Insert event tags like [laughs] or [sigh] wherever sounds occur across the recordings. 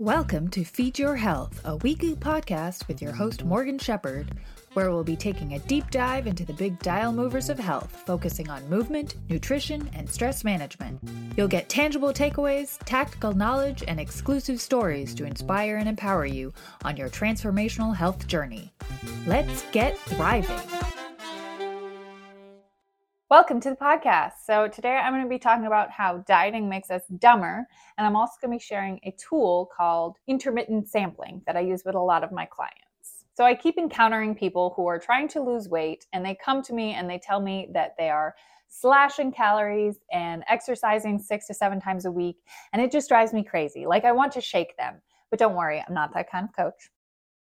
Welcome to Feed Your Health, a weekly podcast with your host Morgan Shepherd, where we'll be taking a deep dive into the big dial movers of health, focusing on movement, nutrition, and stress management. You'll get tangible takeaways, tactical knowledge, and exclusive stories to inspire and empower you on your transformational health journey. Let's get thriving. Welcome to the podcast. So, today I'm going to be talking about how dieting makes us dumber, and I'm also going to be sharing a tool called intermittent sampling that I use with a lot of my clients. So, I keep encountering people who are trying to lose weight, and they come to me and they tell me that they are slashing calories and exercising six to seven times a week, and it just drives me crazy. Like, I want to shake them. But don't worry, I'm not that kind of coach.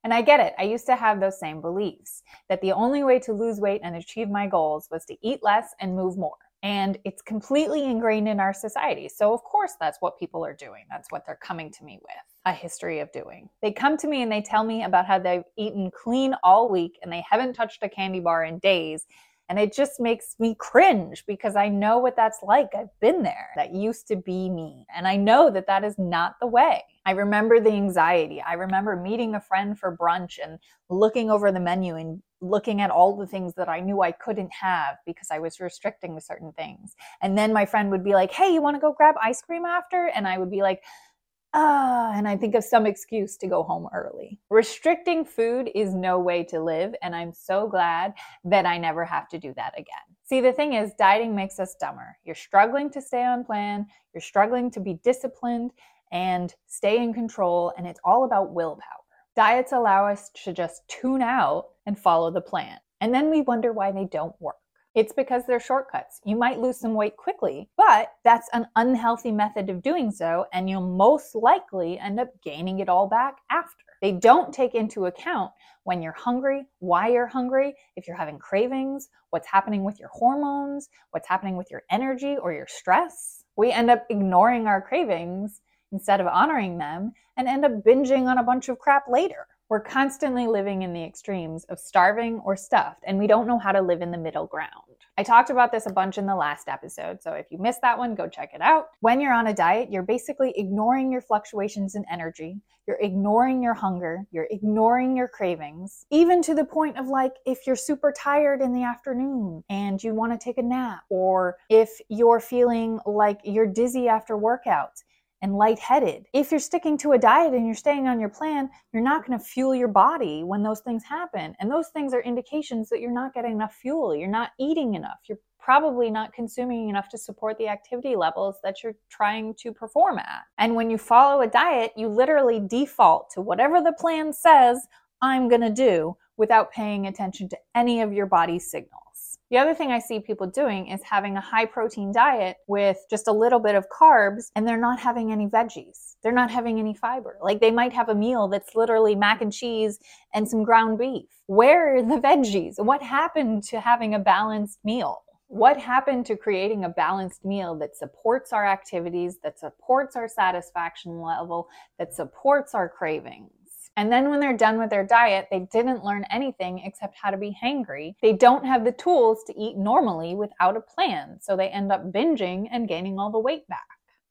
And I get it. I used to have those same beliefs that the only way to lose weight and achieve my goals was to eat less and move more. And it's completely ingrained in our society. So, of course, that's what people are doing. That's what they're coming to me with a history of doing. They come to me and they tell me about how they've eaten clean all week and they haven't touched a candy bar in days. And it just makes me cringe because I know what that's like. I've been there. That used to be me. And I know that that is not the way. I remember the anxiety. I remember meeting a friend for brunch and looking over the menu and looking at all the things that I knew I couldn't have because I was restricting certain things. And then my friend would be like, Hey, you want to go grab ice cream after? And I would be like, ah, and I think of some excuse to go home early. Restricting food is no way to live, and I'm so glad that I never have to do that again. See, the thing is, dieting makes us dumber. You're struggling to stay on plan, you're struggling to be disciplined and stay in control, and it's all about willpower. Diets allow us to just tune out and follow the plan. And then we wonder why they don't work. It's because they're shortcuts. You might lose some weight quickly, but that's an unhealthy method of doing so, and you'll most likely end up gaining it all back after. They don't take into account when you're hungry, why you're hungry, if you're having cravings, what's happening with your hormones, what's happening with your energy or your stress. We end up ignoring our cravings instead of honoring them and end up binging on a bunch of crap later. We're constantly living in the extremes of starving or stuffed, and we don't know how to live in the middle ground. I talked about this a bunch in the last episode, so if you missed that one, go check it out. When you're on a diet, you're basically ignoring your fluctuations in energy, you're ignoring your hunger, you're ignoring your cravings, even to the point of like if you're super tired in the afternoon and you want to take a nap, or if you're feeling like you're dizzy after workouts and lightheaded. If you're sticking to a diet and you're staying on your plan, you're not going to fuel your body when those things happen. And those things are indications that you're not getting enough fuel. You're not eating enough. You're probably not consuming enough to support the activity levels that you're trying to perform at. And when you follow a diet, you literally default to whatever the plan says I'm going to do without paying attention to any of your body's signals. The other thing I see people doing is having a high protein diet with just a little bit of carbs and they're not having any veggies. They're not having any fiber. Like they might have a meal that's literally mac and cheese and some ground beef. Where are the veggies? What happened to having a balanced meal? What happened to creating a balanced meal that supports our activities, that supports our satisfaction level, that supports our cravings? And then when they're done with their diet, they didn't learn anything except how to be hangry. They don't have the tools to eat normally without a plan. So they end up binging and gaining all the weight back.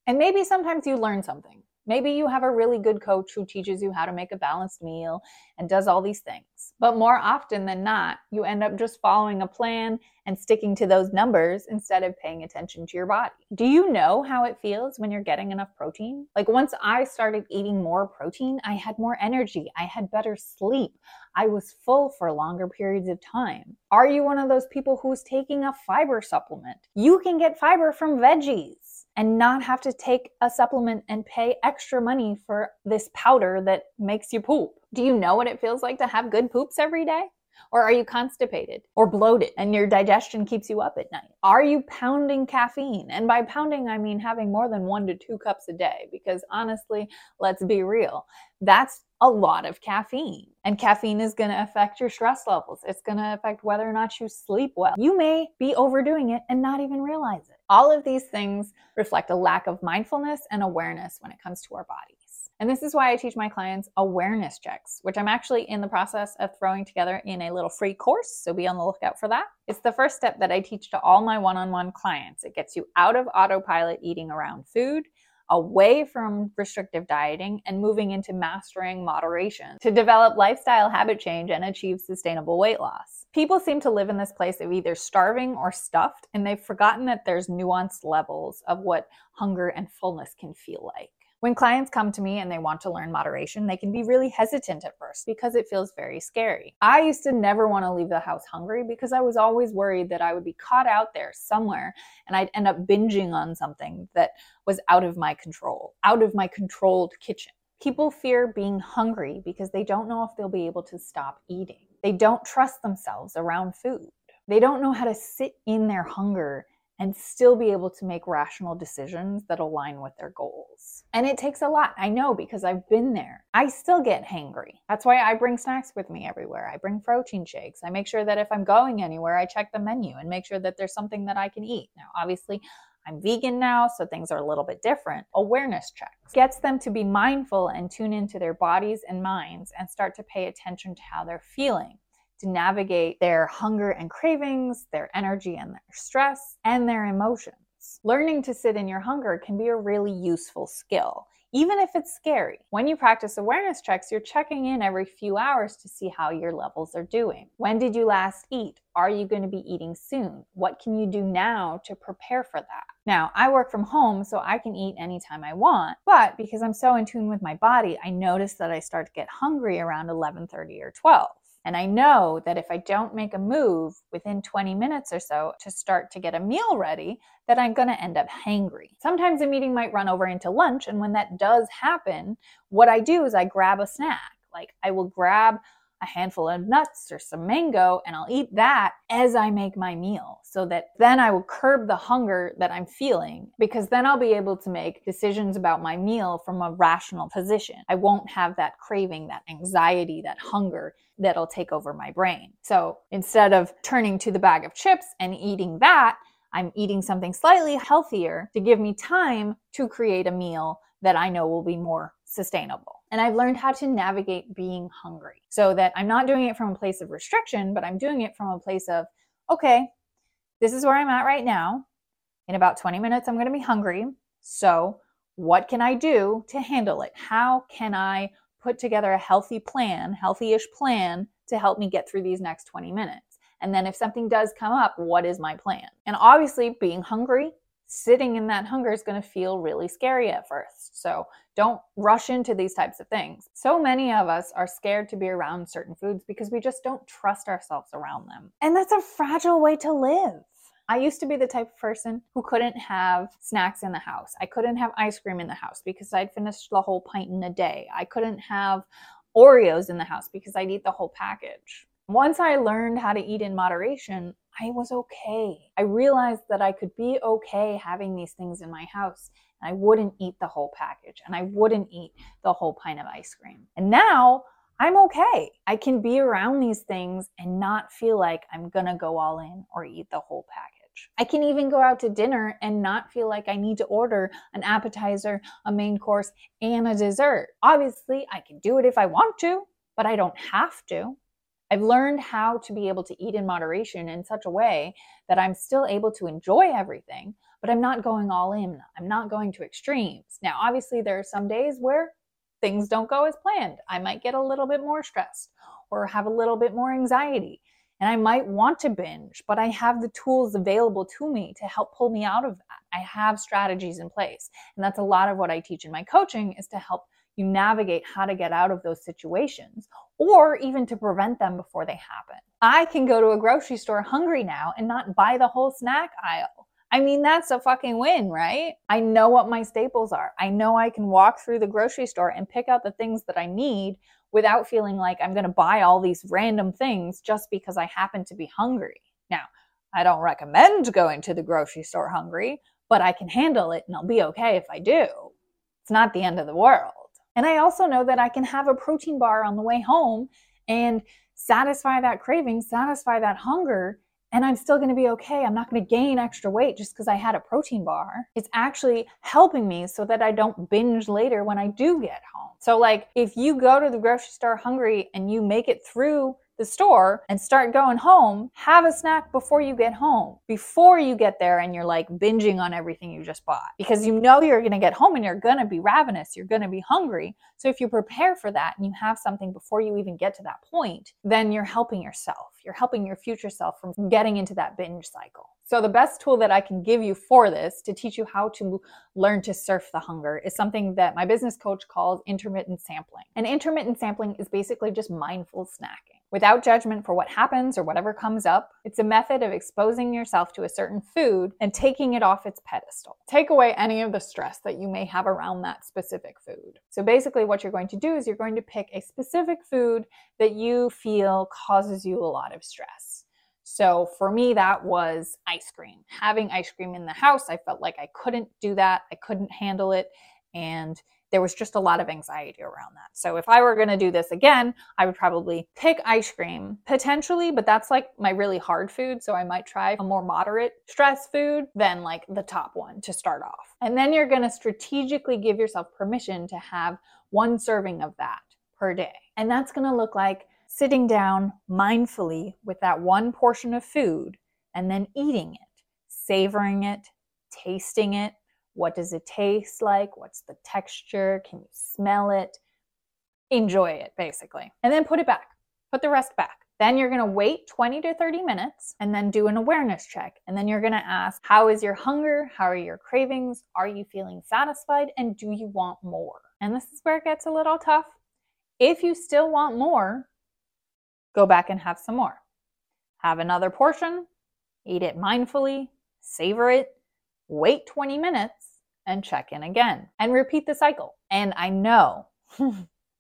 And maybe sometimes you learn something. Maybe you have a really good coach who teaches you how to make a balanced meal and does all these things. But more often than not, you end up just following a plan and sticking to those numbers instead of paying attention to your body. Do you know how it feels when you're getting enough protein? Like once I started eating more protein, I had more energy, I had better sleep, I was full for longer periods of time. Are you one of those people who's taking a fiber supplement? You can get fiber from veggies and not have to take a supplement and pay extra money for this powder that makes you poop. Do you know what it feels like to have good poops every day? Or are you constipated or bloated and your digestion keeps you up at night? Are you pounding caffeine? And by pounding, I mean having more than one to two cups a day, because honestly, let's be real, that's a lot of caffeine. And caffeine is going to affect your stress levels. It's going to affect whether or not you sleep well. You may be overdoing it and not even realize it. All of these things reflect a lack of mindfulness and awareness when it comes to our bodies. And this is why I teach my clients awareness checks, which I'm actually in the process of throwing together in a little free course. So be on the lookout for that. It's the first step that I teach to all my one on one clients. It gets you out of autopilot eating around food away from restrictive dieting and moving into mastering moderation to develop lifestyle habit change and achieve sustainable weight loss. People seem to live in this place of either starving or stuffed, and they've forgotten that there's nuanced levels of what hunger and fullness can feel like. When clients come to me and they want to learn moderation, they can be really hesitant at first because it feels very scary. I used to never want to leave the house hungry because I was always worried that I would be caught out there somewhere and I'd end up binging on something that was out of my control, out of my controlled kitchen. People fear being hungry because they don't know if they'll be able to stop eating. They don't trust themselves around food. They don't know how to sit in their hunger and still be able to make rational decisions that align with their goals. And it takes a lot. I know because I've been there. I still get hangry. That's why I bring snacks with me everywhere. I bring protein shakes. I make sure that if I'm going anywhere, I check the menu and make sure that there's something that I can eat. Now, obviously, I'm vegan now, so things are a little bit different. Awareness checks gets them to be mindful and tune into their bodies and minds and start to pay attention to how they're feeling to navigate their hunger and cravings, their energy and their stress, and their emotions. Learning to sit in your hunger can be a really useful skill, even if it's scary. When you practice awareness checks, you're checking in every few hours to see how your levels are doing. When did you last eat? Are you going to be eating soon? What can you do now to prepare for that? Now, I work from home, so I can eat anytime I want, but because I'm so in tune with my body, I notice that I start to get hungry around 11:30 or 12. And I know that if I don't make a move within 20 minutes or so to start to get a meal ready, that I'm going to end up hangry. Sometimes a meeting might run over into lunch. And when that does happen, what I do is I grab a snack. Like I will grab a handful of nuts or some mango and I'll eat that as I make my meal so that then I will curb the hunger that I'm feeling because then I'll be able to make decisions about my meal from a rational position. I won't have that craving, that anxiety, that hunger that'll take over my brain. So instead of turning to the bag of chips and eating that, I'm eating something slightly healthier to give me time to create a meal that I know will be more sustainable. And I've learned how to navigate being hungry so that I'm not doing it from a place of restriction, but I'm doing it from a place of, okay, this is where I'm at right now. In about 20 minutes, I'm going to be hungry. So, what can I do to handle it? How can I put together a healthy plan, healthy ish plan to help me get through these next 20 minutes? And then, if something does come up, what is my plan? And obviously, being hungry sitting in that hunger is going to feel really scary at first. So don't rush into these types of things. So many of us are scared to be around certain foods because we just don't trust ourselves around them. And that's a fragile way to live. I used to be the type of person who couldn't have snacks in the house. I couldn't have ice cream in the house because I'd finished the whole pint in a day. I couldn't have Oreos in the house because I'd eat the whole package. Once I learned how to eat in moderation, I was okay. I realized that I could be okay having these things in my house and I wouldn't eat the whole package and I wouldn't eat the whole pint of ice cream. And now I'm okay. I can be around these things and not feel like I'm gonna go all in or eat the whole package. I can even go out to dinner and not feel like I need to order an appetizer, a main course, and a dessert. Obviously, I can do it if I want to, but I don't have to. I've learned how to be able to eat in moderation in such a way that I'm still able to enjoy everything, but I'm not going all in. I'm not going to extremes. Now, obviously, there are some days where things don't go as planned. I might get a little bit more stressed or have a little bit more anxiety. And I might want to binge, but I have the tools available to me to help pull me out of that. I have strategies in place. And that's a lot of what I teach in my coaching is to help you navigate how to get out of those situations or even to prevent them before they happen. I can go to a grocery store hungry now and not buy the whole snack aisle. I mean, that's a fucking win, right? I know what my staples are. I know I can walk through the grocery store and pick out the things that I need without feeling like I'm going to buy all these random things just because I happen to be hungry. Now, I don't recommend going to the grocery store hungry, but I can handle it and I'll be okay if I do. It's not the end of the world. And I also know that I can have a protein bar on the way home and satisfy that craving, satisfy that hunger, and I'm still going to be okay. I'm not going to gain extra weight just because I had a protein bar. It's actually helping me so that I don't binge later when I do get home. So, like, if you go to the grocery store hungry and you make it through the store and start going home, have a snack before you get home, before you get there and you're like binging on everything you just bought. Because you know you're going to get home and you're going to be ravenous, you're going to be hungry. So if you prepare for that and you have something before you even get to that point, then you're helping yourself. You're helping your future self from getting into that binge cycle. So, the best tool that I can give you for this to teach you how to learn to surf the hunger is something that my business coach calls intermittent sampling. And intermittent sampling is basically just mindful snacking without judgment for what happens or whatever comes up. It's a method of exposing yourself to a certain food and taking it off its pedestal. Take away any of the stress that you may have around that specific food. So basically, what you're going to do is you're going to pick a specific food that you feel causes you a lot of stress. So for me, that was ice cream. Having ice cream in the house, I felt like I couldn't do that. I couldn't handle it. And there was just a lot of anxiety around that. So if I were going to do this again, I would probably pick ice cream potentially, but that's like my really hard food. So I might try a more moderate stress food than like the top one to start off. And then you're going to strategically give yourself permission to have one serving of that per day. And that's going to look like sitting down mindfully with that one portion of food and then eating it, savoring it, tasting it, what does it taste like? What's the texture? Can you smell it? Enjoy it, basically. And then put it back. Put the rest back. Then you're to wait 20 to 30 minutes and then do an awareness check. And then you're to ask, How is your hunger? How are your cravings? Are you feeling satisfied? And do you want more? And this is where it gets a little tough. If you still want more, go back and have some more. Have another portion, eat it mindfully, savor it, wait 20 minutes, and check in again and repeat the cycle. And I know, [laughs]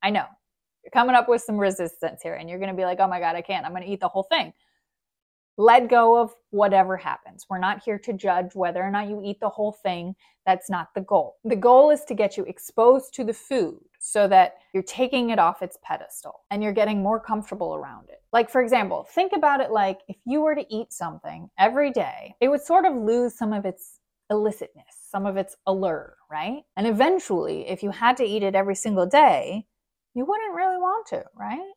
I know you're coming up with some resistance here and you're going to be like, oh my God, I can't. I'm going to eat the whole thing. Let go of whatever happens. We're not here to judge whether or not you eat the whole thing. That's not the goal. The goal is to get you exposed to the food so that you're taking it off its pedestal and you're getting more comfortable around it. Like, for example, think about it like if you were to eat something every day, it would sort of lose some of its illicitness some of its allure, right? And eventually, if you had to eat it every single day, you wouldn't really want to, right?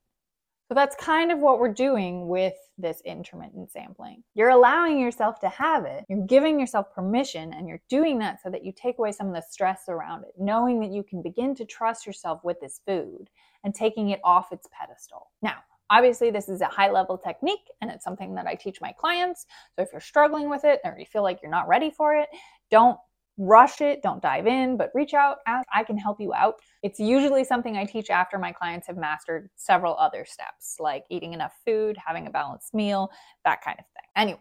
So that's kind of what we're doing with this intermittent sampling. You're allowing yourself to have it, you're giving yourself permission, and you're doing that so that you take away some of the stress around it, knowing that you can begin to trust yourself with this food and taking it off its pedestal. Now, Obviously, this is a high level technique and it's something that I teach my clients. So if you're struggling with it or you feel like you're not ready for it, don't rush it, don't dive in, but reach out, ask, I can help you out. It's usually something I teach after my clients have mastered several other steps, like eating enough food, having a balanced meal, that kind of thing. Anyways,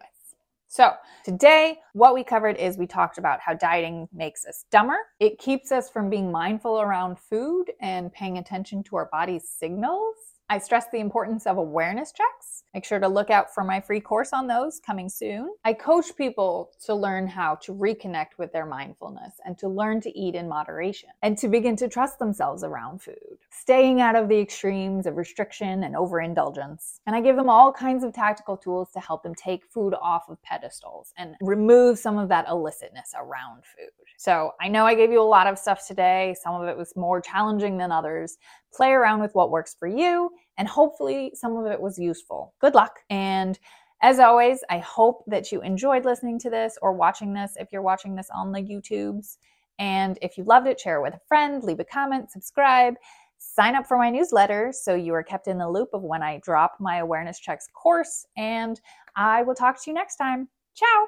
so today, what we covered is we talked about how dieting makes us dumber. It keeps us from being mindful around food and paying attention to our body's signals. I stress the importance of awareness checks. Make sure to look out for my free course on those coming soon. I coach people to learn how to reconnect with their mindfulness and to learn to eat in moderation and to begin to trust themselves around food, staying out of the extremes of restriction and overindulgence. And I give them all kinds of tactical tools to help them take food off of pedestals and remove some of that illicitness around food. So I know I gave you a lot of stuff today. Some of it was more challenging than others. Play around with what works for you and hopefully some of it was useful. Good luck. And as always, I hope that you enjoyed listening to this or watching this if you're watching this on the YouTubes. And if you loved it, share it with a friend, leave a comment, subscribe, sign up for my newsletter so you are kept in the loop of when I drop my awareness checks course. And I will talk to you next time. Ciao.